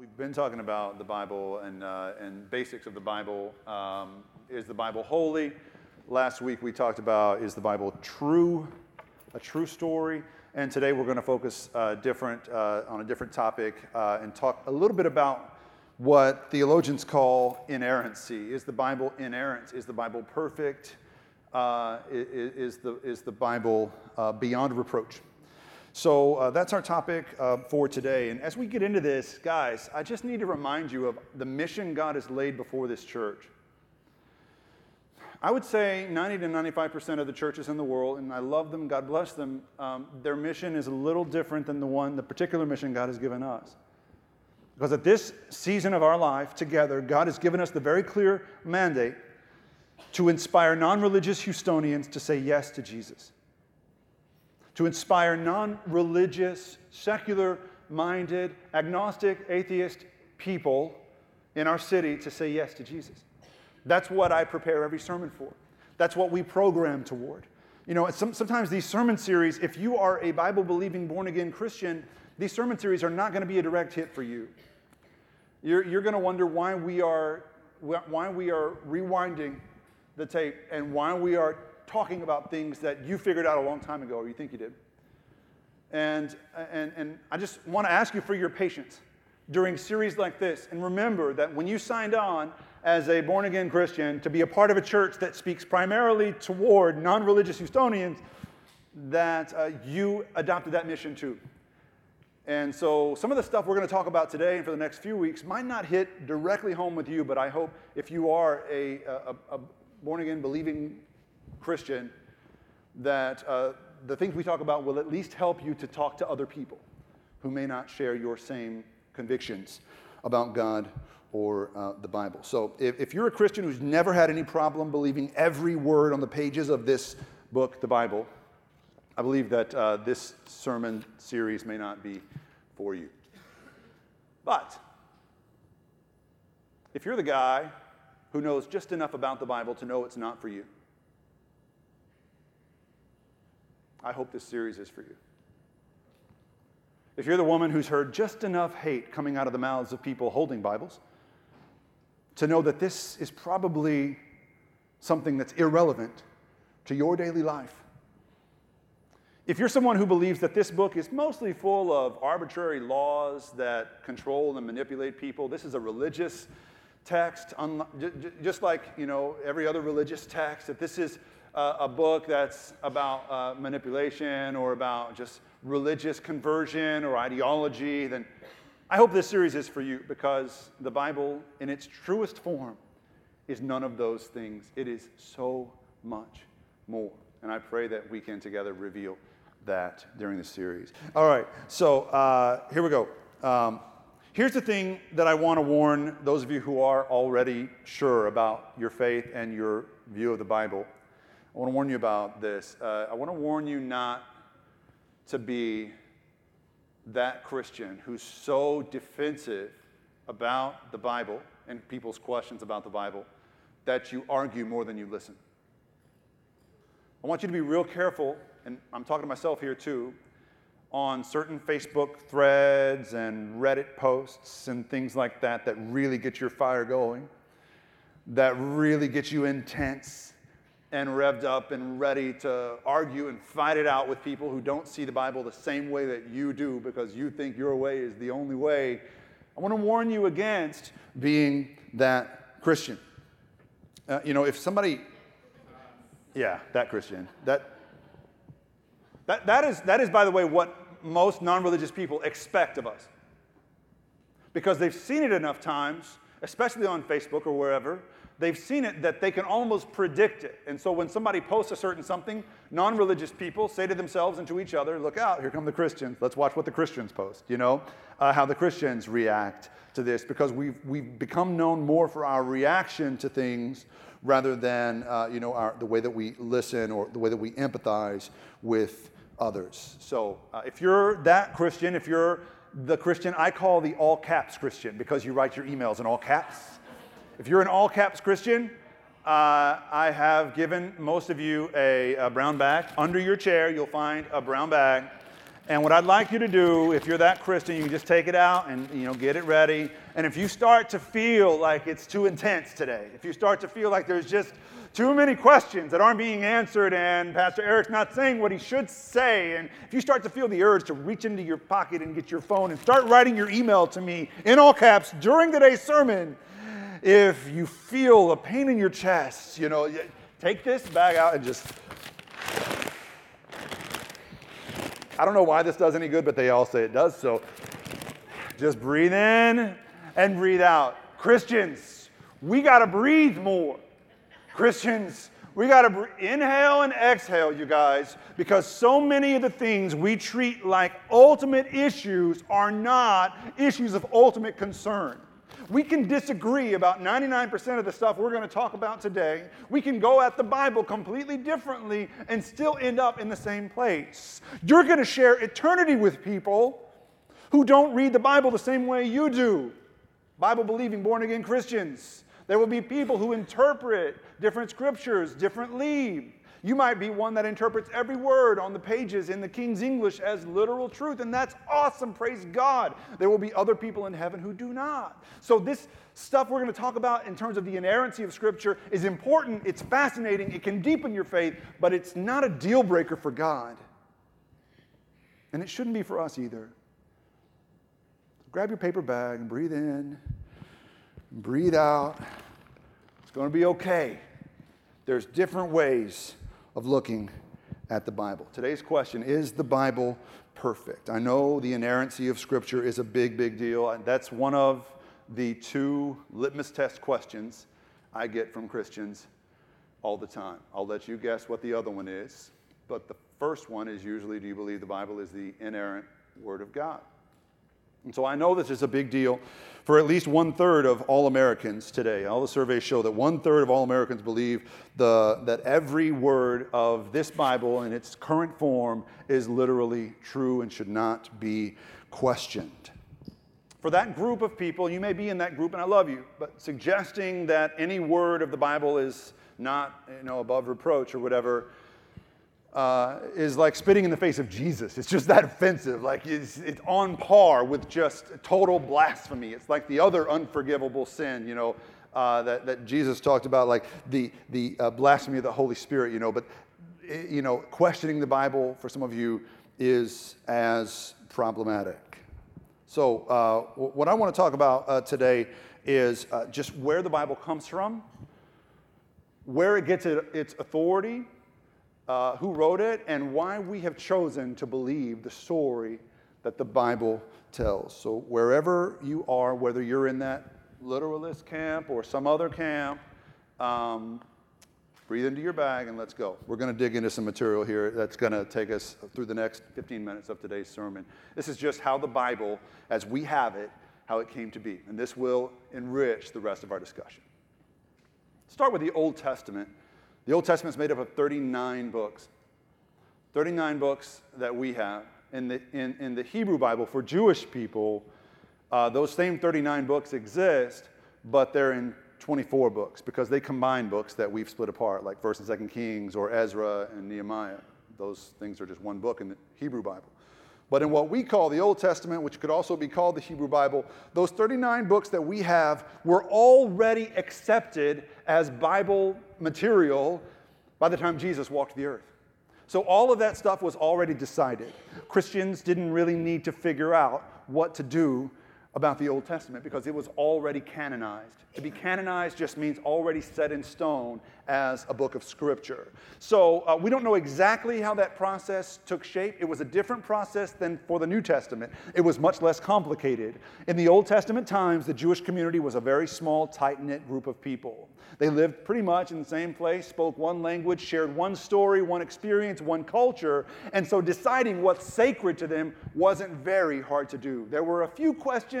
We've been talking about the Bible and, uh, and basics of the Bible. Um, is the Bible holy? Last week we talked about is the Bible true, a true story? And today we're going to focus uh, different, uh, on a different topic uh, and talk a little bit about what theologians call inerrancy. Is the Bible inerrant? Is the Bible perfect? Uh, is, is, the, is the Bible uh, beyond reproach? So uh, that's our topic uh, for today. And as we get into this, guys, I just need to remind you of the mission God has laid before this church. I would say 90 to 95% of the churches in the world, and I love them, God bless them, um, their mission is a little different than the one, the particular mission God has given us. Because at this season of our life together, God has given us the very clear mandate to inspire non religious Houstonians to say yes to Jesus to inspire non religious, secular minded, agnostic, atheist people in our city to say yes to Jesus. That's what I prepare every sermon for. That's what we program toward. You know, some, sometimes these sermon series, if you are a Bible believing, born again Christian, these sermon series are not going to be a direct hit for you. You're, you're going to wonder why we, are, why we are rewinding the tape and why we are talking about things that you figured out a long time ago, or you think you did. And, and, and I just want to ask you for your patience during series like this. And remember that when you signed on as a born again Christian to be a part of a church that speaks primarily toward non religious Houstonians, that uh, you adopted that mission too. And so, some of the stuff we're going to talk about today and for the next few weeks might not hit directly home with you, but I hope if you are a, a, a born again believing Christian, that uh, the things we talk about will at least help you to talk to other people who may not share your same convictions about God or uh, the Bible. So if, if, you're a Christian who's never had any problem believing every word on the pages of this book, the Bible, I believe that uh, this sermon series may not be for you. But if you're the guy who knows just enough about the Bible to know it's not for you, I hope this series is for you. If you're the woman who's heard just enough hate coming out of the mouths of people holding Bibles to know that this is probably something that's irrelevant to your daily life. If you're someone who believes that this book is mostly full of arbitrary laws that control and manipulate people, this is a religious text, just like you know every other religious text. That this is uh, a book that's about uh, manipulation or about just religious conversion or ideology, then I hope this series is for you because the Bible, in its truest form, is none of those things. It is so much more. And I pray that we can together reveal that during the series. All right, so uh, here we go. Um, here's the thing that I want to warn those of you who are already sure about your faith and your view of the Bible. I want to warn you about this. Uh, I want to warn you not to be that Christian who's so defensive about the Bible and people's questions about the Bible that you argue more than you listen. I want you to be real careful, and I'm talking to myself here too, on certain Facebook threads and Reddit posts and things like that that really get your fire going, that really get you intense and revved up and ready to argue and fight it out with people who don't see the Bible the same way that you do because you think your way is the only way. I want to warn you against being that Christian. Uh, you know, if somebody, yeah, that Christian, that, that, that, is, that is, by the way, what most non religious people expect of us. Because they've seen it enough times, especially on Facebook or wherever, they've seen it that they can almost predict it. And so when somebody posts a certain something, non religious people say to themselves and to each other, look out, here come the Christians. Let's watch what the Christians post, you know, uh, how the Christians react to this, because we've, we've become known more for our reaction to things rather than, uh, you know, our, the way that we listen or the way that we empathize with others. So uh, if you're that Christian, if you're the Christian I call the all caps Christian because you write your emails in all caps. If you're an all caps Christian, uh, I have given most of you a, a, brown bag. Under your chair, you'll find a brown bag. And what I'd like you to do, if you're that Christian, you can just take it out and you know get it ready. And if you start to feel like it's too intense today, if you start to feel like there's just too many questions that aren't being answered and Pastor Eric's not saying what he should say, and if you start to feel the urge to reach into your pocket and get your phone and start writing your email to me in all caps during today's sermon, if you feel a pain in your chest, you know, take this bag out and just I don't know why this does any good, but they all say it does. So just breathe in and breathe out. Christians, we got to breathe more. Christians, we got to inhale and exhale, you guys, because so many of the things we treat like ultimate issues are not issues of ultimate concern. We can disagree about 99% of the stuff we're going to talk about today. We can go at the Bible completely differently and still end up in the same place. You're going to share eternity with people who don't read the Bible the same way you do. Bible believing, born again Christians. There will be people who interpret different scriptures differently. You might be one that interprets every word on the pages in the King's English as literal truth, and that's awesome. Praise God. There will be other people in heaven who do not. So, this stuff we're going to talk about in terms of the inerrancy of Scripture is important, it's fascinating, it can deepen your faith, but it's not a deal breaker for God. And it shouldn't be for us either. Grab your paper bag and breathe in, breathe out. It's going to be okay. There's different ways of looking at the Bible. Today's question is the Bible perfect? I know the inerrancy of Scripture is a big, big deal, and that's one of the two litmus test questions I get from Christians all the time. I'll let you guess what the other one is, but the first one is usually do you believe the Bible is the inerrant Word of God? And so I know this is a big deal for at least one third of all Americans today. All the surveys show that one third of all Americans believe the, that every word of this Bible in its current form is literally true and should not be questioned. For that group of people, you may be in that group, and I love you, but suggesting that any word of the Bible is not you know, above reproach or whatever uh, is like spitting in the face of Jesus. It's just that offensive. Like it's, it's on par with just total blasphemy. It's like the other unforgivable sin, you know, uh, that, that Jesus talked about, like the, the uh, blasphemy of the Holy Spirit, you know. But, eh, you know, questioning the Bible for some of you is as problematic. So, uh, what I want to talk about uh, today is uh, just where the Bible comes from, where it gets its authority uh, who wrote it and why we have chosen to believe the story that the Bible tells. So, wherever you are, whether you're in that literalist camp or some other camp, um, breathe into your bag and let's go. We're going to dig into some material here that's going to take us through the next 15 minutes of today's sermon. This is just how the Bible, as we have it, how it came to be. And this will enrich the rest of our discussion. Start with the Old Testament the Old Testament is made up of 39 books. 39 books that we have. In the, in, in the Hebrew Bible, for Jewish people, uh, those same 39 books exist, but they're in 24 books because they combine books that we've split apart, like 1st and 2nd Kings or Ezra and Nehemiah. Those things are just one book in the Hebrew Bible. But in what we call the Old Testament, which could also be called the Hebrew Bible, those 39 books that we have were already accepted as Bible material by the time Jesus walked the earth. So all of that stuff was already decided. Christians didn't really need to figure out what to do about the Old Testament because it was already canonized. To be canonized just means already set in stone as a book of Scripture. So uh, we don't know exactly how that process took shape. It was a different process than for the New Testament, it was much less complicated. In the Old Testament times, the Jewish community was a very small, tight knit group of people. They lived pretty much in the same place, spoke one language, shared one story, one experience, one culture, and so deciding what's sacred to them wasn't very hard to do. There were a few questions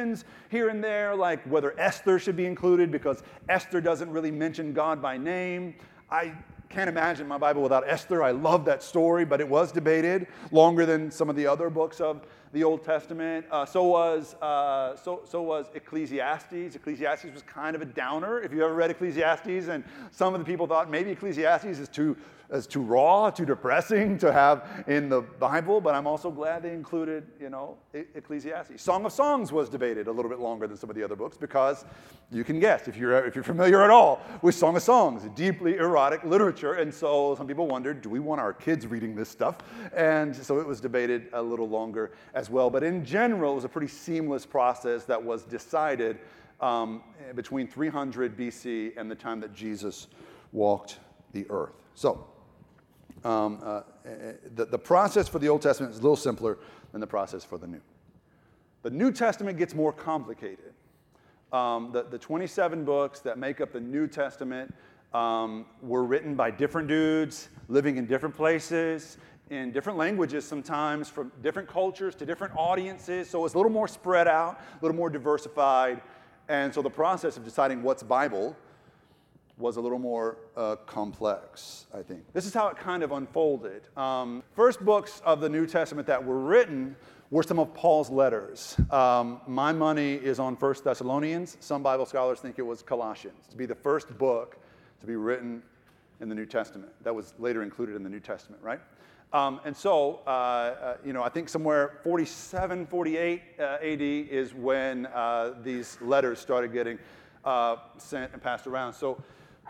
here and there, like whether Esther should be included because Esther doesn't really mention God by name. I can't imagine my Bible without Esther. I love that story, but it was debated longer than some of the other books of the Old Testament. Uh, so was uh, so so was Ecclesiastes. Ecclesiastes was kind of a downer. If you ever read Ecclesiastes, and some of the people thought maybe Ecclesiastes is too as too raw, too depressing to have in the Bible, but I'm also glad they included, you know, Ecclesiastes. Song of Songs was debated a little bit longer than some of the other books because you can guess if you're if you're familiar at all with Song of Songs, deeply erotic literature, and so some people wondered, do we want our kids reading this stuff? And so it was debated a little longer as well. But in general, it was a pretty seamless process that was decided um, between 300 BC and the time that Jesus walked the earth. So um, uh, the, the process for the Old Testament is a little simpler than the process for the New. The New Testament gets more complicated. Um, the, the 27 books that make up the New Testament um, were written by different dudes living in different places, in different languages sometimes, from different cultures to different audiences. So it's a little more spread out, a little more diversified. And so the process of deciding what's Bible was a little more uh, complex, I think. This is how it kind of unfolded. Um, first books of the New Testament that were written were some of Paul's letters. Um, my money is on First Thessalonians. Some Bible scholars think it was Colossians to be the first book to be written in the New Testament. That was later included in the New Testament, right? Um, and so, uh, uh, you know, I think somewhere 47, 48 uh, AD is when uh, these letters started getting uh, sent and passed around. So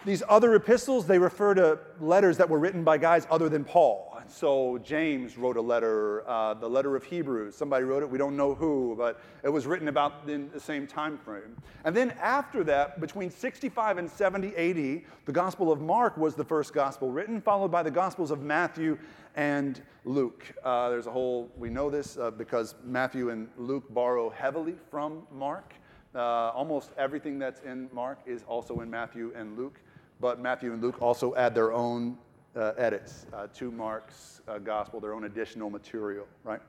these other epistles, they refer to letters that were written by guys other than Paul. So James wrote a letter, uh, the letter of Hebrews. Somebody wrote it, we don't know who, but it was written about in the same time frame. And then after that, between 65 and 70 AD, the Gospel of Mark was the first gospel written, followed by the Gospels of Matthew and Luke. Uh, there's a whole, we know this uh, because Matthew and Luke borrow heavily from Mark. Uh, almost everything that's in Mark is also in Matthew and Luke but Matthew and Luke also add their own uh, edits uh, to Mark's uh, gospel, their own additional material, right?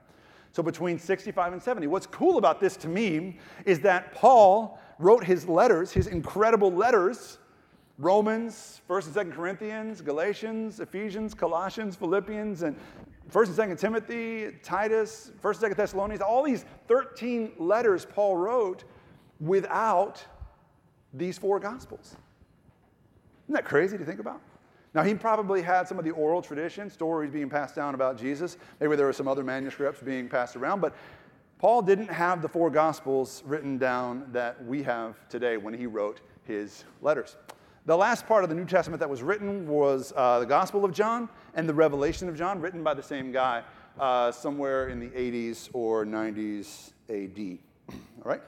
So between 65 and 70. What's cool about this to me is that Paul wrote his letters, his incredible letters, Romans, 1st and 2nd Corinthians, Galatians, Ephesians, Colossians, Philippians, and 1st and 2nd Timothy, Titus, 1st and 2nd Thessalonians, all these 13 letters Paul wrote without these four gospels. Isn't that crazy to think about? Now, he probably had some of the oral tradition, stories being passed down about Jesus. Maybe there were some other manuscripts being passed around, but Paul didn't have the four gospels written down that we have today when he wrote his letters. The last part of the New Testament that was written was uh, the Gospel of John and the Revelation of John, written by the same guy uh, somewhere in the 80s or 90s AD. All right?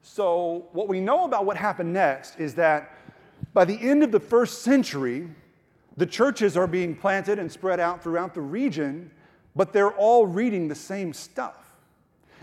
So, what we know about what happened next is that by the end of the first century, the churches are being planted and spread out throughout the region, but they're all reading the same stuff.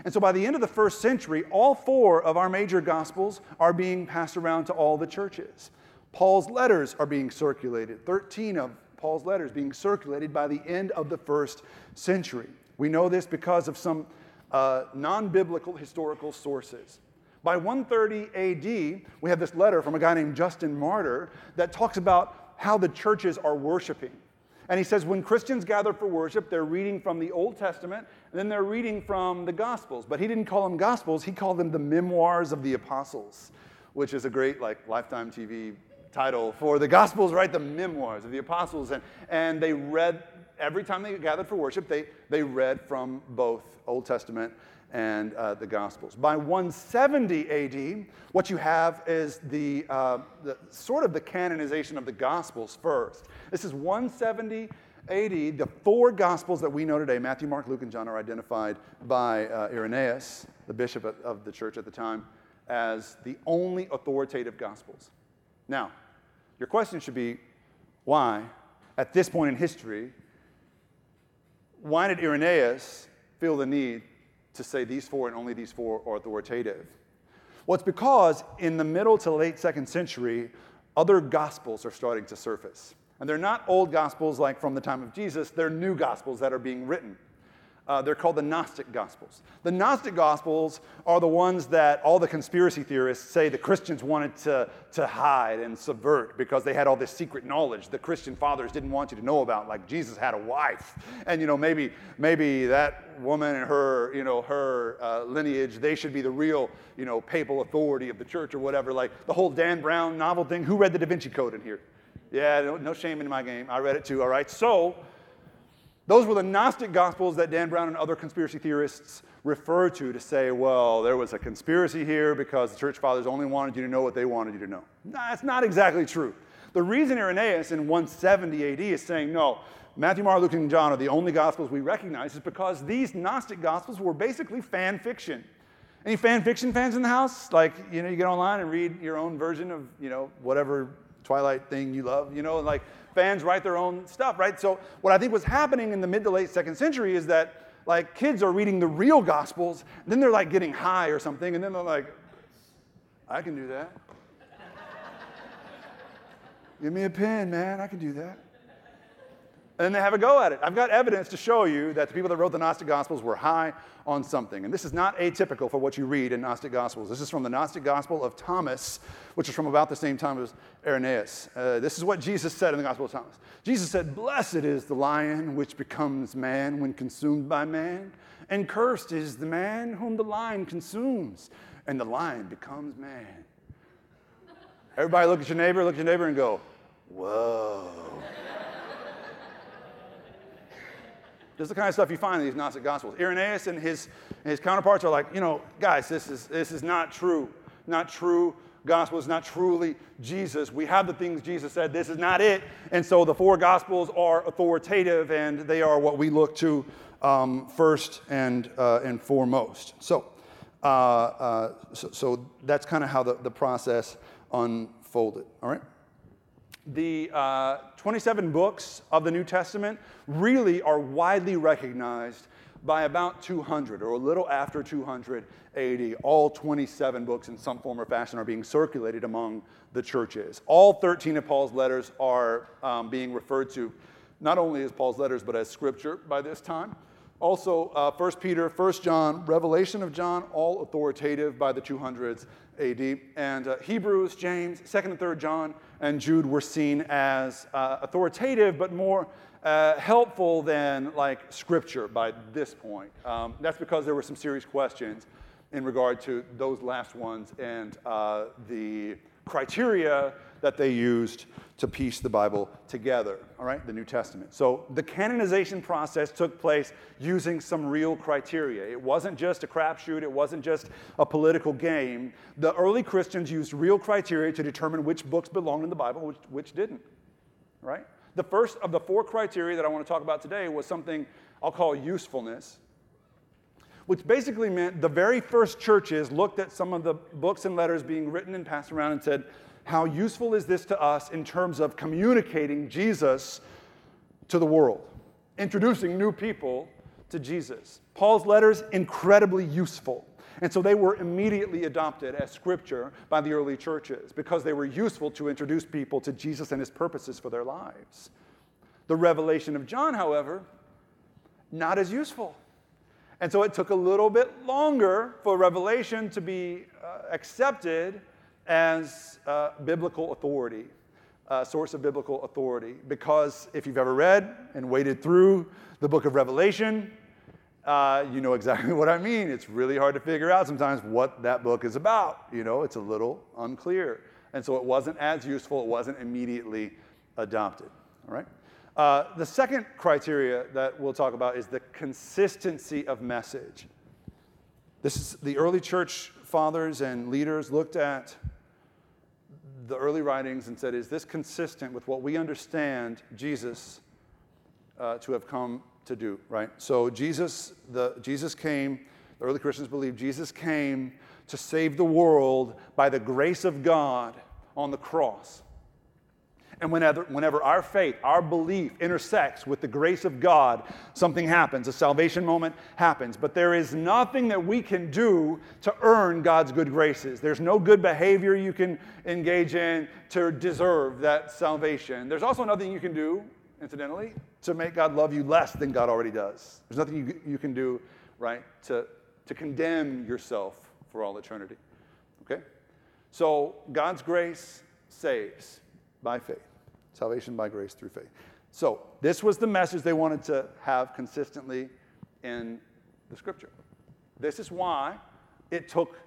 And so by the end of the first century, all four of our major gospels are being passed around to all the churches. Paul's letters are being circulated, 13 of Paul's letters being circulated by the end of the first century. We know this because of some uh, non biblical historical sources. By 130 AD, we have this letter from a guy named Justin Martyr that talks about how the churches are worshiping. And he says when Christians gather for worship, they're reading from the Old Testament and then they're reading from the Gospels. But he didn't call them Gospels, he called them the Memoirs of the Apostles, which is a great like Lifetime TV title for the Gospels, right? The Memoirs of the Apostles. And, and they read, every time they gathered for worship, they, they read from both Old Testament and uh, the Gospels. By 170 AD, what you have is the, uh, the, sort of the canonization of the Gospels first. This is 170 AD. The four Gospels that we know today, Matthew, Mark, Luke, and John, are identified by uh, Irenaeus, the bishop of the church at the time, as the only authoritative Gospels. Now, your question should be why, at this point in history, why did Irenaeus feel the need to say these four and only these four are authoritative? Well, it's because in the middle to late second century, other gospels are starting to surface. And they're not old gospels like from the time of Jesus, they're new gospels that are being written. Uh, they're called the Gnostic Gospels. The Gnostic Gospels are the ones that all the conspiracy theorists say the Christians wanted to, to hide and subvert because they had all this secret knowledge the Christian fathers didn't want you to know about, like Jesus had a wife. And, you know, maybe, maybe that woman and her, you know, her uh, lineage, they should be the real, you know, papal authority of the church or whatever. Like the whole Dan Brown novel thing. Who read the Da Vinci Code in here? Yeah, no, no shame in my game. I read it too, all right? So, those were the Gnostic Gospels that Dan Brown and other conspiracy theorists refer to to say, well, there was a conspiracy here because the church fathers only wanted you to know what they wanted you to know. No, that's not exactly true. The reason Irenaeus in 170 AD is saying, no, Matthew, Mark, Luke, and John are the only Gospels we recognize is because these Gnostic Gospels were basically fan fiction. Any fan fiction fans in the house? Like, you know, you get online and read your own version of, you know, whatever Twilight thing you love, you know, like fans write their own stuff, right? So what I think was happening in the mid to late second century is that like kids are reading the real gospels, then they're like getting high or something, and then they're like, I can do that. Give me a pen, man, I can do that. And then they have a go at it. I've got evidence to show you that the people that wrote the Gnostic Gospels were high on something. And this is not atypical for what you read in Gnostic Gospels. This is from the Gnostic Gospel of Thomas, which is from about the same time as Irenaeus. Uh, this is what Jesus said in the Gospel of Thomas. Jesus said, Blessed is the lion which becomes man when consumed by man, and cursed is the man whom the lion consumes, and the lion becomes man. Everybody look at your neighbor, look at your neighbor, and go, Whoa. This is the kind of stuff you find in these Gnostic Gospels. Irenaeus and his, his counterparts are like, you know, guys, this is, this is not true. Not true gospel is not truly Jesus. We have the things Jesus said. This is not it. And so the four gospels are authoritative and they are what we look to um, first and, uh, and foremost. So, uh, uh, so, so, that's kind of how the, the process unfolded. All right? The uh, 27 books of the New Testament really are widely recognized by about 200 or a little after 200 AD. All 27 books in some form or fashion are being circulated among the churches. All 13 of Paul's letters are um, being referred to not only as Paul's letters but as scripture by this time. Also, uh, 1 Peter, 1 John, Revelation of John, all authoritative by the 200s AD. And uh, Hebrews, James, 2nd and 3rd John, and Jude were seen as uh, authoritative but more uh, helpful than like scripture by this point. Um, that's because there were some serious questions in regard to those last ones and uh, the criteria that they used to piece the Bible together, all right, the New Testament. So the canonization process took place using some real criteria. It wasn't just a crapshoot, it wasn't just a political game. The early Christians used real criteria to determine which books belonged in the Bible, which, which didn't, right? The first of the four criteria that I want to talk about today was something I'll call usefulness which basically meant the very first churches looked at some of the books and letters being written and passed around and said, how useful is this to us in terms of communicating Jesus to the world, introducing new people to Jesus? Paul's letters, incredibly useful. And so they were immediately adopted as scripture by the early churches because they were useful to introduce people to Jesus and his purposes for their lives. The revelation of John, however, not as useful. And so it took a little bit longer for revelation to be uh, accepted as uh, biblical authority, uh, source of biblical authority. Because if you've ever read and waded through the book of Revelation, uh, you know exactly what I mean. It's really hard to figure out sometimes what that book is about. You know, it's a little unclear. And so it wasn't as useful, it wasn't immediately adopted. All right? Uh, the second criteria that we'll talk about is the consistency of message. This is the early church fathers and leaders looked at the early writings and said, Is this consistent with what we understand Jesus uh, to have come to do, right? So Jesus, the, Jesus came, the early Christians believed Jesus came to save the world by the grace of God on the cross. And whenever, whenever our faith, our belief intersects with the grace of God, something happens. A salvation moment happens. But there is nothing that we can do to earn God's good graces. There's no good behavior you can engage in to deserve that salvation. There's also nothing you can do incidentally, to make God love you less than God already does. There's nothing you, you can do, right, to, to condemn yourself for all eternity. Okay? So God's grace saves by faith. Salvation by grace through faith. So this was the message they wanted to have consistently in the scripture. This is why it took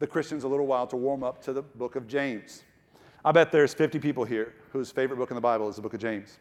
the Christians a little while to warm up to the book of James. I bet there's 50 people here whose favorite book in the Bible is the book of James.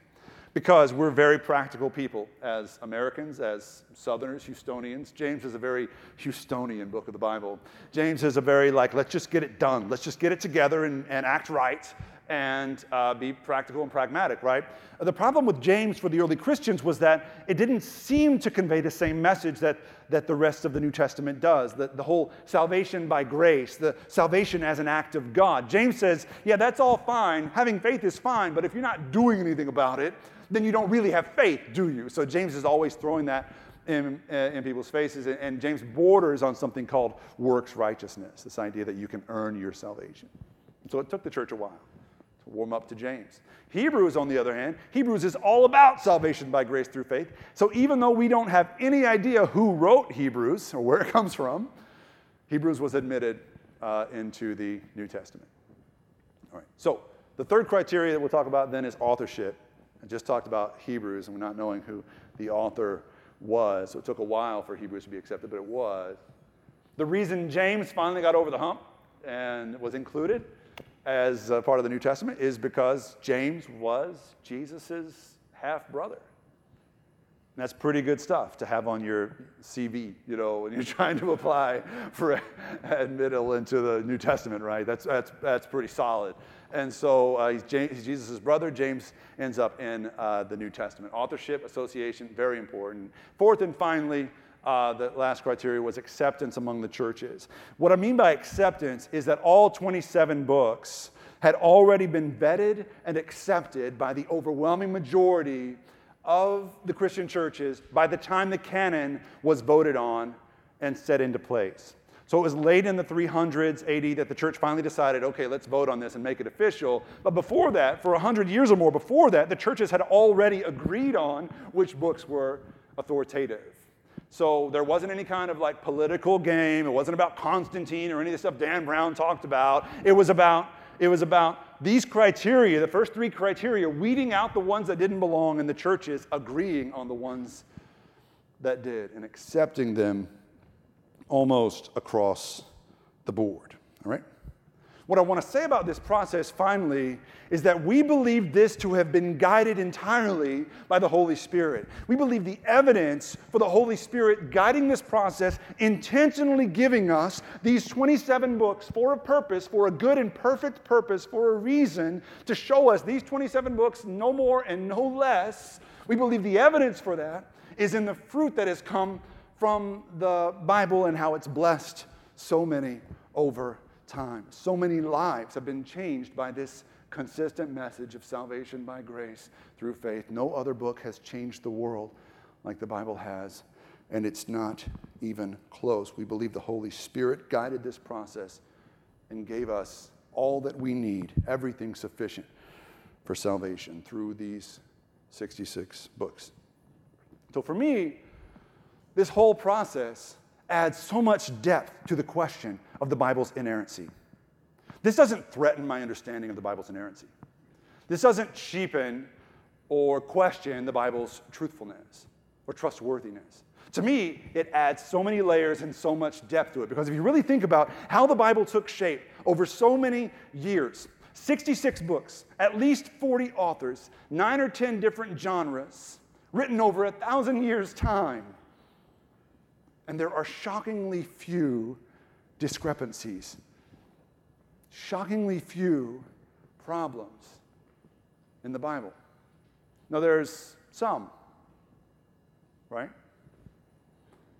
Because we're very practical people as Americans, as Southerners, Houstonians. James is a very Houstonian book of the Bible. James is a very, like, let's just get it done. Let's just get it together and, and act right and uh, be practical and pragmatic, right? The problem with James for the early Christians was that it didn't seem to convey the same message that, that the rest of the New Testament does the, the whole salvation by grace, the salvation as an act of God. James says, yeah, that's all fine. Having faith is fine, but if you're not doing anything about it, then you don't really have faith, do you? So James is always throwing that in, uh, in people's faces. And James borders on something called works righteousness, this idea that you can earn your salvation. So it took the church a while warm up to James. Hebrews, on the other hand, Hebrews is all about salvation by grace through faith. So even though we don't have any idea who wrote Hebrews or where it comes from, Hebrews was admitted uh, into the New Testament. All right. So the third criteria that we'll talk about then is authorship. I just talked about Hebrews and we're not knowing who the author was. So it took a while for Hebrews to be accepted, but it was. The reason James finally got over the hump and was included as part of the New Testament is because James was Jesus' half brother. That's pretty good stuff to have on your CV, you know, when you're trying to apply for admittal into the New Testament, right? That's, that's, that's pretty solid. And so uh, he's, he's Jesus' brother. James ends up in uh, the New Testament. Authorship, association, very important. Fourth and finally, uh, the last criteria was acceptance among the churches. What I mean by acceptance is that all 27 books had already been vetted and accepted by the overwhelming majority of the Christian churches by the time the canon was voted on and set into place. So it was late in the 300s AD that the church finally decided, okay, let's vote on this and make it official. But before that, for 100 years or more before that, the churches had already agreed on which books were authoritative. So there wasn't any kind of like political game. It wasn't about Constantine or any of the stuff Dan Brown talked about. It was about it was about these criteria, the first three criteria, weeding out the ones that didn't belong and the churches agreeing on the ones that did and accepting them almost across the board. All right? What I want to say about this process finally is that we believe this to have been guided entirely by the Holy Spirit. We believe the evidence for the Holy Spirit guiding this process, intentionally giving us these 27 books for a purpose, for a good and perfect purpose, for a reason to show us these 27 books, no more and no less. We believe the evidence for that is in the fruit that has come from the Bible and how it's blessed so many over time. So many lives have been changed by this consistent message of salvation by grace through faith. No other book has changed the world like the Bible has, and it's not even close. We believe the Holy Spirit guided this process and gave us all that we need, everything sufficient for salvation through these 66 books. So for me, this whole process adds so much depth to the question of the Bible's inerrancy. This doesn't threaten my understanding of the Bible's inerrancy. This doesn't cheapen or question the Bible's truthfulness or trustworthiness. To me, it adds so many layers and so much depth to it because if you really think about how the Bible took shape over so many years 66 books, at least 40 authors, nine or 10 different genres, written over a thousand years' time. And there are shockingly few discrepancies, shockingly few problems in the Bible. Now, there's some, right?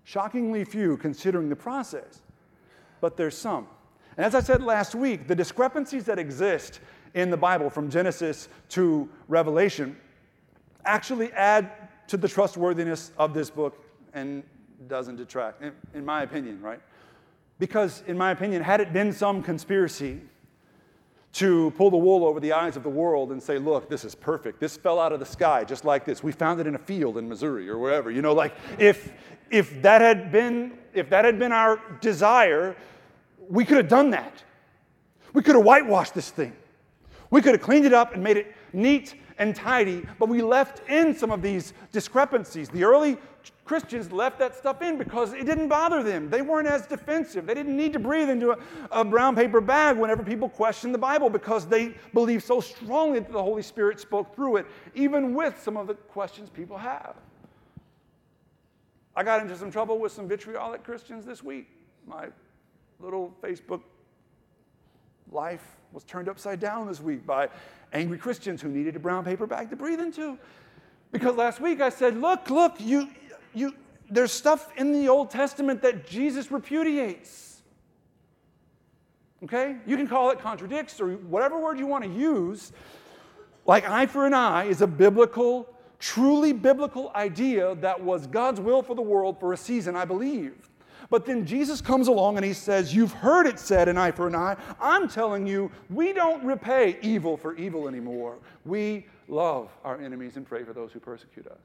Shockingly few considering the process, but there's some. And as I said last week, the discrepancies that exist in the Bible from Genesis to Revelation actually add to the trustworthiness of this book and doesn't detract, in, in my opinion, right? Because, in my opinion, had it been some conspiracy, to pull the wool over the eyes of the world and say, look, this is perfect. This fell out of the sky just like this. We found it in a field in Missouri or wherever. You know, like if if that had been if that had been our desire, we could have done that. We could have whitewashed this thing. We could have cleaned it up and made it neat and tidy, but we left in some of these discrepancies. The early Christians left that stuff in because it didn't bother them. They weren't as defensive. They didn't need to breathe into a, a, brown paper bag whenever people questioned the Bible because they believed so strongly that the Holy Spirit spoke through it, even with some of the questions people have. I got into some trouble with some vitriolic Christians this week. My little Facebook life was turned upside down this week by angry Christians who needed a brown paper bag to breathe into. Because last week I said, look, look, you, you, there's stuff in the Old Testament that Jesus repudiates. Okay? You can call it contradicts or whatever word you want to use. Like eye for an eye is a biblical, truly biblical idea that was God's will for the world for a season, I believe. But then Jesus comes along and he says, You've heard it said, an eye for an eye. I'm telling you, we don't repay evil for evil anymore. We love our enemies and pray for those who persecute us.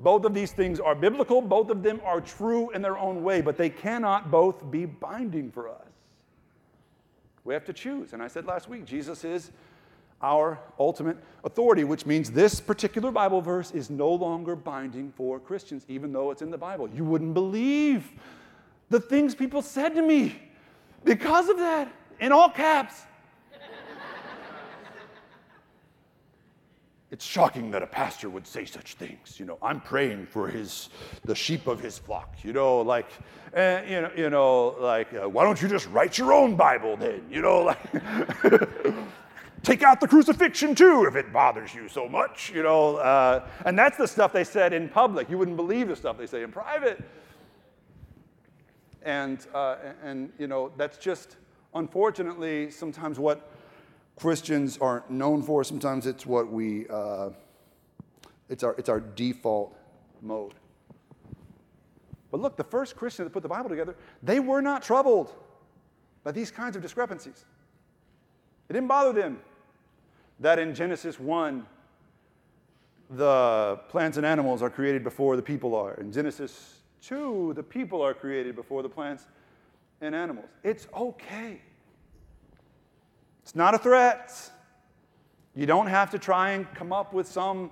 Both of these things are biblical, both of them are true in their own way, but they cannot both be binding for us. We have to choose. And I said last week, Jesus is our ultimate authority, which means this particular Bible verse is no longer binding for Christians, even though it's in the Bible. You wouldn't believe the things people said to me because of that, in all caps. It's shocking that a pastor would say such things. You know, I'm praying for his the sheep of his flock. You know, like, uh, you know, you know, like, uh, why don't you just write your own Bible then? You know, like, take out the crucifixion too if it bothers you so much. You know, uh, and that's the stuff they said in public. You wouldn't believe the stuff they say in private. And uh, and you know, that's just unfortunately sometimes what Christians aren't known for. Sometimes it's what we, uh, it's, our, it's our default mode. But look, the first Christians that put the Bible together, they were not troubled by these kinds of discrepancies. It didn't bother them that in Genesis 1, the plants and animals are created before the people are. In Genesis 2, the people are created before the plants and animals. It's okay. It's not a threat. You don't have to try and come up with some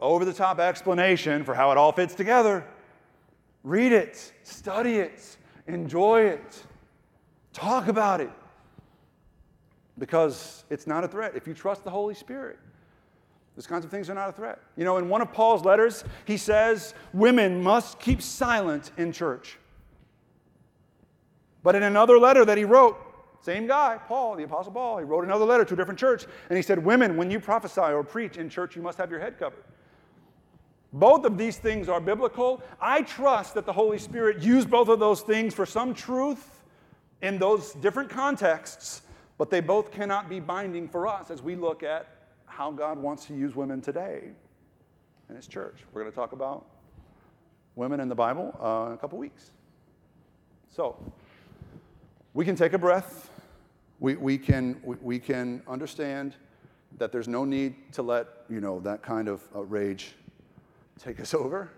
over the top explanation for how it all fits together. Read it, study it, enjoy it, talk about it. Because it's not a threat. If you trust the Holy Spirit, those kinds of things are not a threat. You know, in one of Paul's letters, he says women must keep silent in church. But in another letter that he wrote, same guy, Paul, the Apostle Paul, he wrote another letter to a different church, and he said, Women, when you prophesy or preach in church, you must have your head covered. Both of these things are biblical. I trust that the Holy Spirit used both of those things for some truth in those different contexts, but they both cannot be binding for us as we look at how God wants to use women today in His church. We're going to talk about women in the Bible uh, in a couple weeks. So, we can take a breath we, we, can, we, we can understand that there's no need to let you know that kind of uh, rage take us over.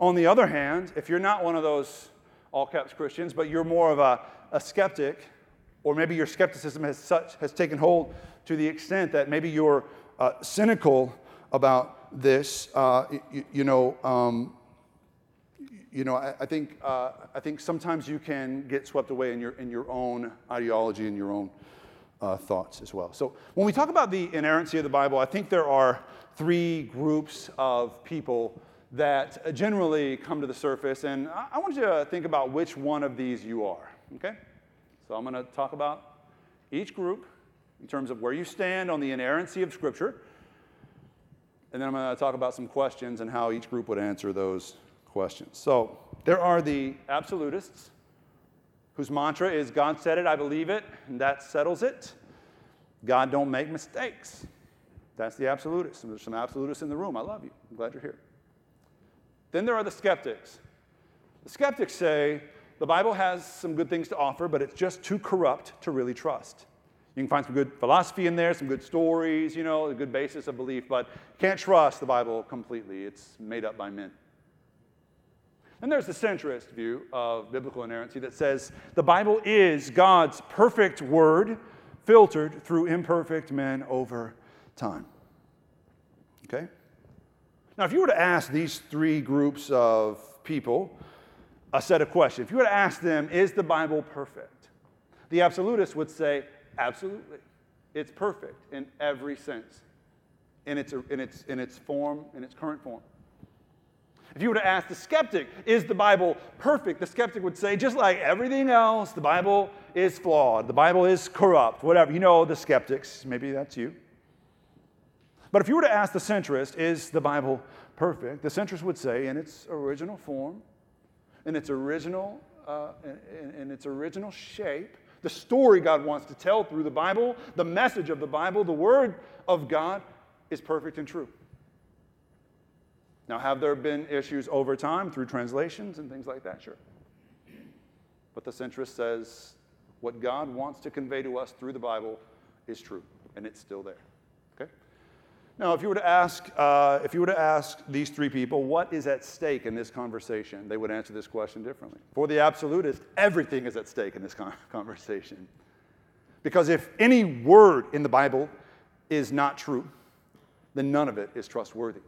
On the other hand, if you're not one of those all caps Christians, but you're more of a, a skeptic, or maybe your skepticism has, such, has taken hold to the extent that maybe you're uh, cynical about this, uh, you, you, know, um, you know, I, I think, uh, I think sometimes you can get swept away in your, in your own ideology and your own uh, thoughts as well. So when we talk about the inerrancy of the Bible, I think there are three groups of people that generally come to the surface, and I, I want you to think about which one of these you are, okay? So I'm going to talk about each group in terms of where you stand on the inerrancy of Scripture, and then I'm going to talk about some questions and how each group would answer those questions. So there are the absolutists whose mantra is God said it, I believe it, and that settles it. God don't make mistakes. That's the absolutists. And there's some absolutists in the room. I love you. I'm glad you're here. Then there are the skeptics. The skeptics say the Bible has some good things to offer, but it's just too corrupt to really trust. You can find some good philosophy in there, some good stories, you know, a good basis of belief, but can't trust the Bible completely. It's made up by men. And there's the centrist view of biblical inerrancy that says the Bible is God's perfect word filtered through imperfect men over time. Okay? Now, if you were to ask these three groups of people a set of questions, if you were to ask them, is the Bible perfect? The absolutist would say, Absolutely. It's perfect in every sense, in its, in its, in its form, in its current form. If you were to ask the skeptic, is the Bible perfect? The skeptic would say, just like everything else, the Bible is flawed. The Bible is corrupt, whatever. You know the skeptics. Maybe that's you. But if you were to ask the centrist, is the Bible perfect? The centrist would say, in its original form, in its original, uh, in, in its original shape, the story God wants to tell through the Bible, the message of the Bible, the Word of God is perfect and true. Now, have there been issues over time through translations and things like that? Sure. But the centrist says what God wants to convey to us through the Bible is true, and it's still there. Okay? Now, if you were to ask, uh, if you were to ask these three people, what is at stake in this conversation, they would answer this question differently. For the absolutist, everything is at stake in this conversation. Because if any word in the Bible is not true, then none of it is trustworthy.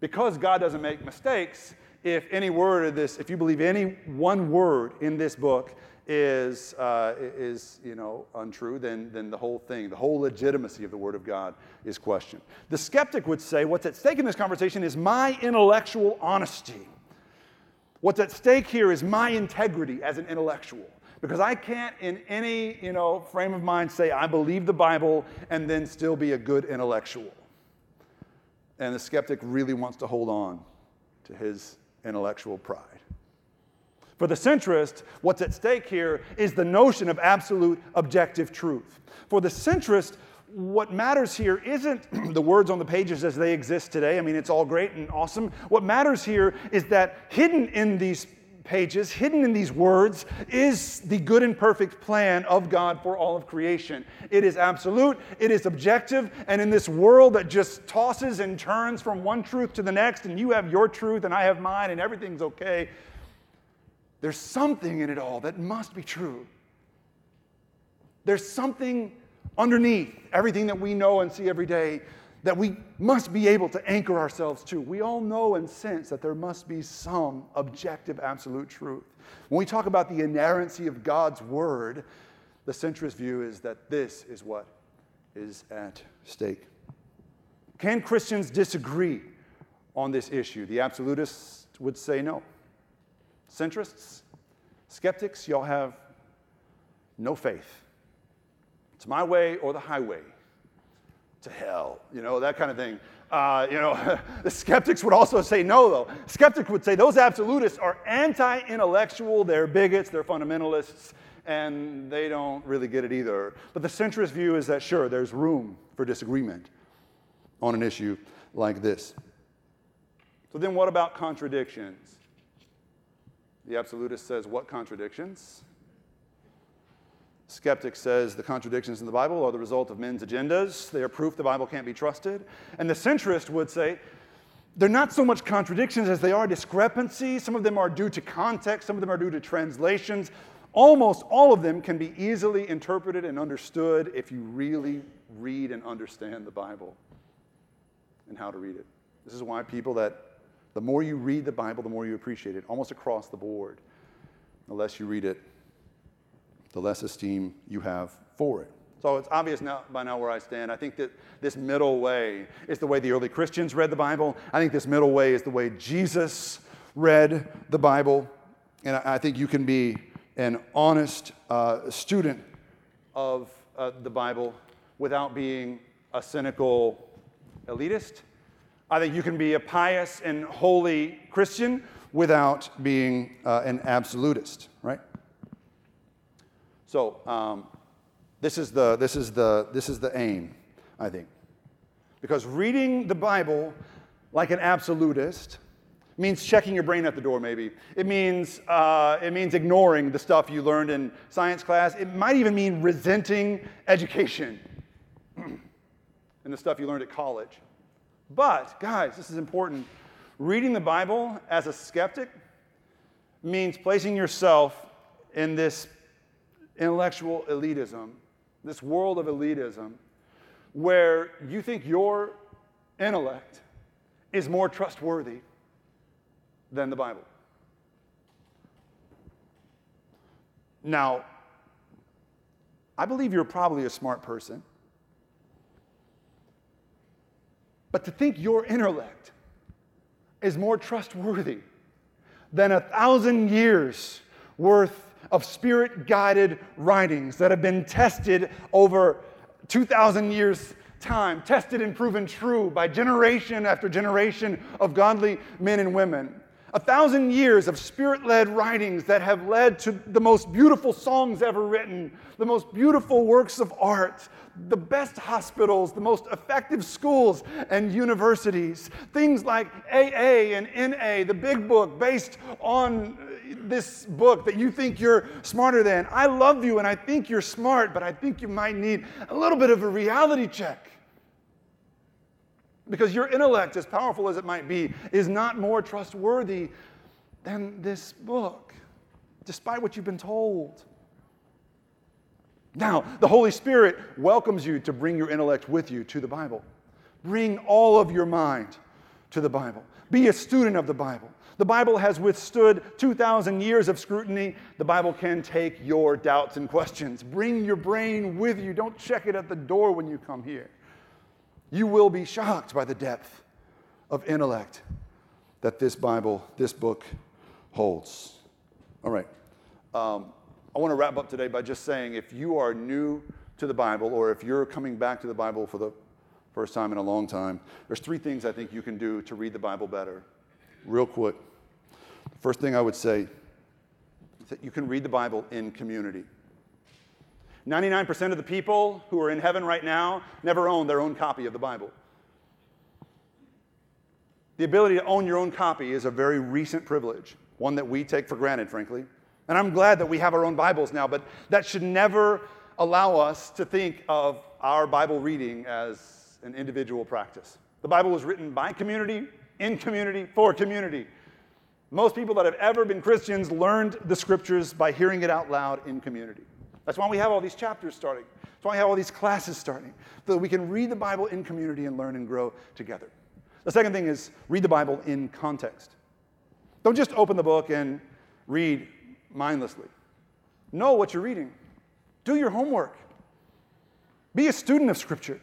Because God doesn't make mistakes, if any word of this, if you believe any one word in this book is, uh, is you know, untrue, then, then the whole thing, the whole legitimacy of the Word of God is questioned. The skeptic would say what's at stake in this conversation is my intellectual honesty. What's at stake here is my integrity as an intellectual. Because I can't, in any you know, frame of mind, say I believe the Bible and then still be a good intellectual. And the skeptic really wants to hold on to his intellectual pride. For the centrist, what's at stake here is the notion of absolute objective truth. For the centrist, what matters here isn't the words on the pages as they exist today. I mean, it's all great and awesome. What matters here is that hidden in these pages, hidden in these words, is the good and perfect plan of God for all of creation. It is absolute, it is objective, and in this world that just tosses and turns from one truth to the next, and you have your truth and I have mine, and everything's okay, there's something in it all that must be true. There's something underneath everything that we know and see every day that we must be able to anchor ourselves to. We all know and sense that there must be some objective, absolute truth. When we talk about the inerrancy of God's word, the centrist view is that this is what is at stake. Can Christians disagree on this issue? The absolutists would say no. Centrists, skeptics, y'all have no faith. It's my way or the highway to hell, you know, that kind of thing. Uh, you know, the skeptics would also say no, though. Skeptics would say those absolutists are anti intellectual, they're bigots, they're fundamentalists, and they don't really get it either. But the centrist view is that, sure, there's room for disagreement on an issue like this. So then, what about contradictions? The absolutist says, What contradictions? Skeptic says the contradictions in the Bible are the result of men's agendas. They are proof the Bible can't be trusted. And the centrist would say they're not so much contradictions as they are discrepancies. Some of them are due to context, some of them are due to translations. Almost all of them can be easily interpreted and understood if you really read and understand the Bible and how to read it. This is why people that the more you read the Bible, the more you appreciate it, almost across the board. The less you read it, the less esteem you have for it. So it's obvious now, by now where I stand. I think that this middle way is the way the early Christians read the Bible. I think this middle way is the way Jesus read the Bible. And I think you can be an honest uh, student of uh, the Bible without being a cynical elitist I think you can be a pious and holy Christian without being uh, an absolutist, right? So um, this is the this is the this is the aim, I think, because reading the Bible like an absolutist means checking your brain at the door, maybe. It means, uh, it means ignoring the stuff you learned in science class. It might even mean resenting education and the stuff you learned at college. But, guys, this is important. Reading the Bible as a skeptic means placing yourself in this intellectual elitism, this world of elitism, where you think your intellect is more trustworthy than the Bible. Now, I believe you're probably a smart person. But to think your intellect is more trustworthy than a thousand years worth of spirit guided writings that have been tested over 2,000 years' time, tested and proven true by generation after generation of godly men and women. A thousand years of spirit led writings that have led to the most beautiful songs ever written, the most beautiful works of art, the best hospitals, the most effective schools and universities. Things like AA and NA, the big book based on this book that you think you're smarter than. I love you and I think you're smart, but I think you might need a little bit of a reality check. Because your intellect, as powerful as it might be, is not more trustworthy than this book, despite what you've been told. Now, the Holy Spirit welcomes you to bring your intellect with you to the Bible. Bring all of your mind to the Bible. Be a student of the Bible. The Bible has withstood 2,000 years of scrutiny. The Bible can take your doubts and questions. Bring your brain with you. Don't check it at the door when you come here. You will be shocked by the depth of intellect that this Bible, this book, holds. All right. Um, I want to wrap up today by just saying if you are new to the Bible or if you're coming back to the Bible for the first time in a long time, there's three things I think you can do to read the Bible better. Real quick. The first thing I would say is that you can read the Bible in community. 99% of the people who are in heaven right now never own their own copy of the Bible. The ability to own your own copy is a very recent privilege, one that we take for granted, frankly. And I'm glad that we have our own Bibles now, but that should never allow us to think of our Bible reading as an individual practice. The Bible was written by community, in community, for community. Most people that have ever been Christians learned the scriptures by hearing it out loud in community. That's why we have all these chapters starting. That's why we have all these classes starting, so that we can read the Bible in community and learn and grow together. The second thing is read the Bible in context. Don't just open the book and read mindlessly. Know what you're reading. Do your homework. Be a student of Scripture.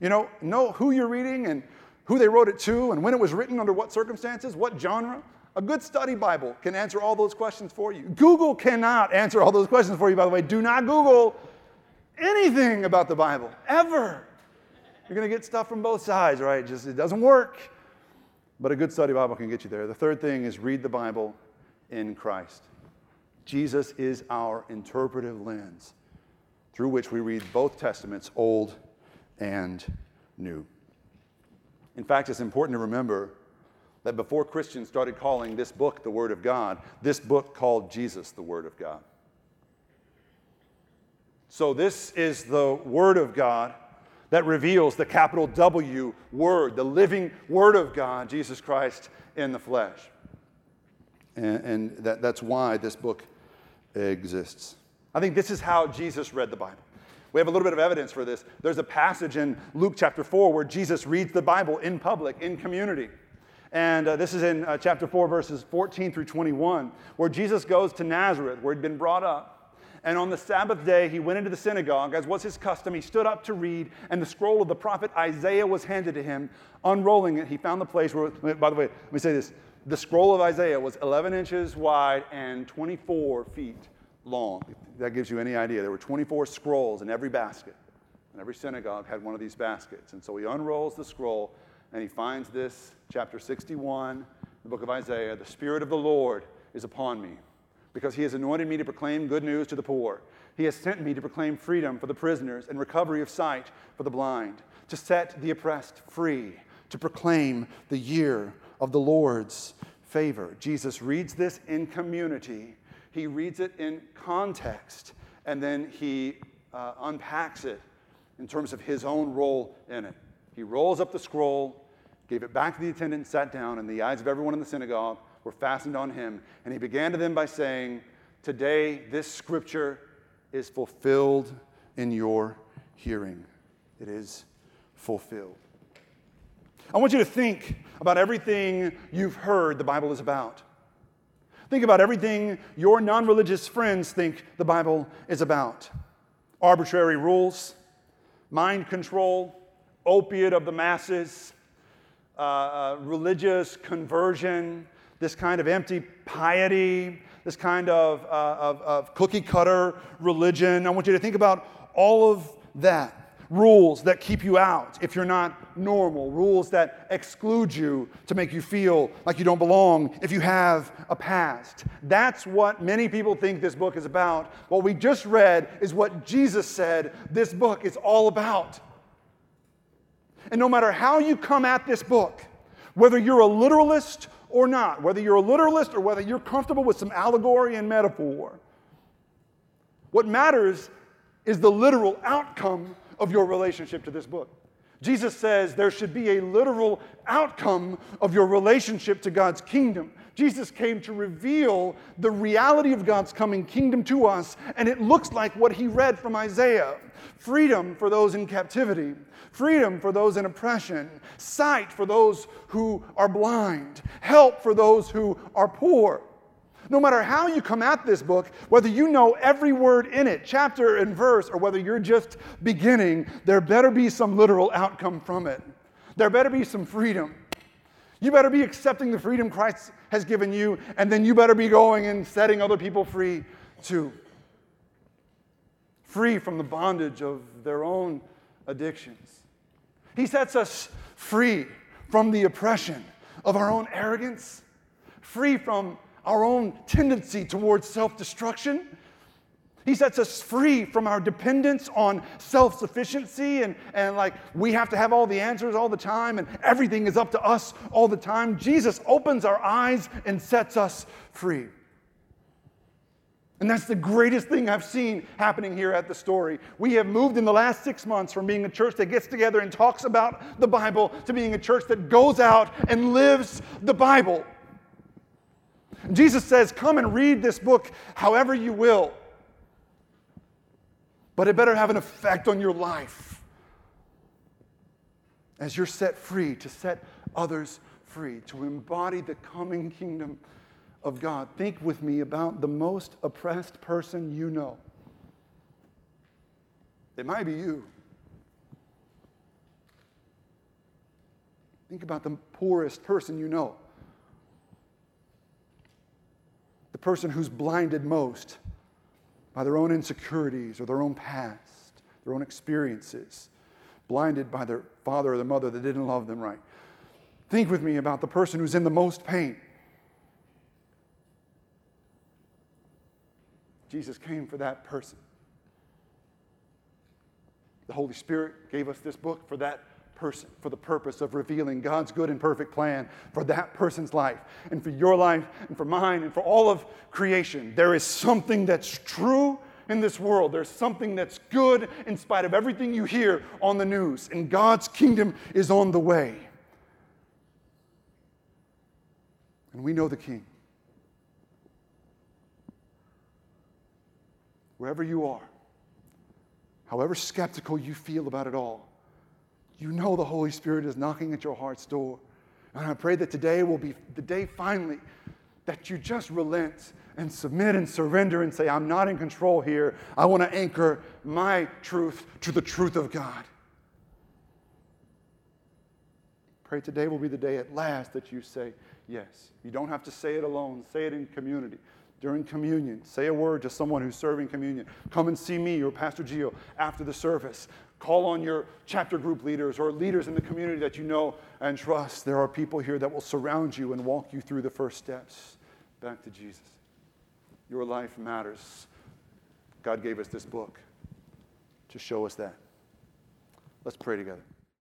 You know, know who you're reading and who they wrote it to and when it was written, under what circumstances, what genre. A good study Bible can answer all those questions for you. Google cannot answer all those questions for you, by the way. Do not Google anything about the Bible, ever. You're going to get stuff from both sides, right? Just it doesn't work. But a good study Bible can get you there. The third thing is read the Bible in Christ. Jesus is our interpretive lens through which we read both testaments, Old and New. In fact, it's important to remember that before Christians started calling this book the Word of God, this book called Jesus the Word of God. So, this is the Word of God that reveals the capital W Word, the living Word of God, Jesus Christ in the flesh. And, and that, that's why this book exists. I think this is how Jesus read the Bible. We have a little bit of evidence for this. There's a passage in Luke chapter 4 where Jesus reads the Bible in public, in community. And uh, this is in uh, chapter 4, verses 14 through 21, where Jesus goes to Nazareth, where he'd been brought up. And on the Sabbath day, he went into the synagogue, as was his custom. He stood up to read, and the scroll of the prophet Isaiah was handed to him. Unrolling it, he found the place where, by the way, let me say this the scroll of Isaiah was 11 inches wide and 24 feet long. If that gives you any idea. There were 24 scrolls in every basket, and every synagogue had one of these baskets. And so he unrolls the scroll, and he finds this, chapter 61, the book of Isaiah The Spirit of the Lord is upon me, because he has anointed me to proclaim good news to the poor. He has sent me to proclaim freedom for the prisoners and recovery of sight for the blind, to set the oppressed free, to proclaim the year of the Lord's favor. Jesus reads this in community, he reads it in context, and then he uh, unpacks it in terms of his own role in it. He rolls up the scroll, gave it back to the attendant, sat down, and the eyes of everyone in the synagogue were fastened on him. And he began to them by saying, Today, this scripture is fulfilled in your hearing. It is fulfilled. I want you to think about everything you've heard the Bible is about. Think about everything your non religious friends think the Bible is about arbitrary rules, mind control, opiate of the masses, uh, uh, religious conversion, this kind of empty piety, this kind of, uh, of, of cookie cutter religion. I want you to think about all of that. Rules that keep you out if you're not normal, rules that exclude you to make you feel like you don't belong if you have a past. That's what many people think this book is about. What we just read is what Jesus said this book is all about. And no matter how you come at this book, whether you're a literalist or not, whether you're a literalist or whether you're comfortable with some allegory and metaphor. What matters is the literal outcome of your relationship to this book. Jesus says there should be a literal outcome of your relationship to God's kingdom. Jesus came to reveal the reality of God's coming kingdom to us, and it looks like what he read from Isaiah freedom for those in captivity, freedom for those in oppression, sight for those who are blind, help for those who are poor. No matter how you come at this book, whether you know every word in it, chapter and verse, or whether you're just beginning, there better be some literal outcome from it. There better be some freedom. You better be accepting the freedom Christ has given you, and then you better be going and setting other people free too. Free from the bondage of their own addictions. He sets us free from the oppression of our own arrogance, free from our own tendency towards self destruction. He sets us free from our dependence on self sufficiency and, and like we have to have all the answers all the time and everything is up to us all the time. Jesus opens our eyes and sets us free. And that's the greatest thing I've seen happening here at the story. We have moved in the last six months from being a church that gets together and talks about the Bible to being a church that goes out and lives the Bible. Jesus says, Come and read this book however you will, but it better have an effect on your life as you're set free to set others free, to embody the coming kingdom of God. Think with me about the most oppressed person you know. It might be you. Think about the poorest person you know. The person who's blinded most by their own insecurities or their own past, their own experiences, blinded by their father or their mother that didn't love them right. Think with me about the person who's in the most pain Jesus came for that person. The Holy Spirit gave us this book for that person, for the purpose of revealing God's good and perfect plan for that person's life, and for your life, and for mine, and for all of creation. There is something that's true in this world. There's something that's good in spite of everything you hear on the news, and God's kingdom is on the way. And we know the King. Wherever you are, however skeptical you feel about it all, you know the Holy Spirit is knocking at your heart's door. And I pray that today will be the day finally that you just relent and submit and surrender and say, I'm not in control here. I want to anchor my truth to the truth of God. Pray today will be the day at last that you say yes. You don't have to say it alone, say it in community during communion. Say a word to someone who's serving communion. Come and see me or Pastor Gio after the service. Call on your chapter group leaders or leaders in the community that you know and trust. There are people here that will surround you and walk you through the first steps back to Jesus. Your life matters. God gave us this book to show us that. Let's pray together.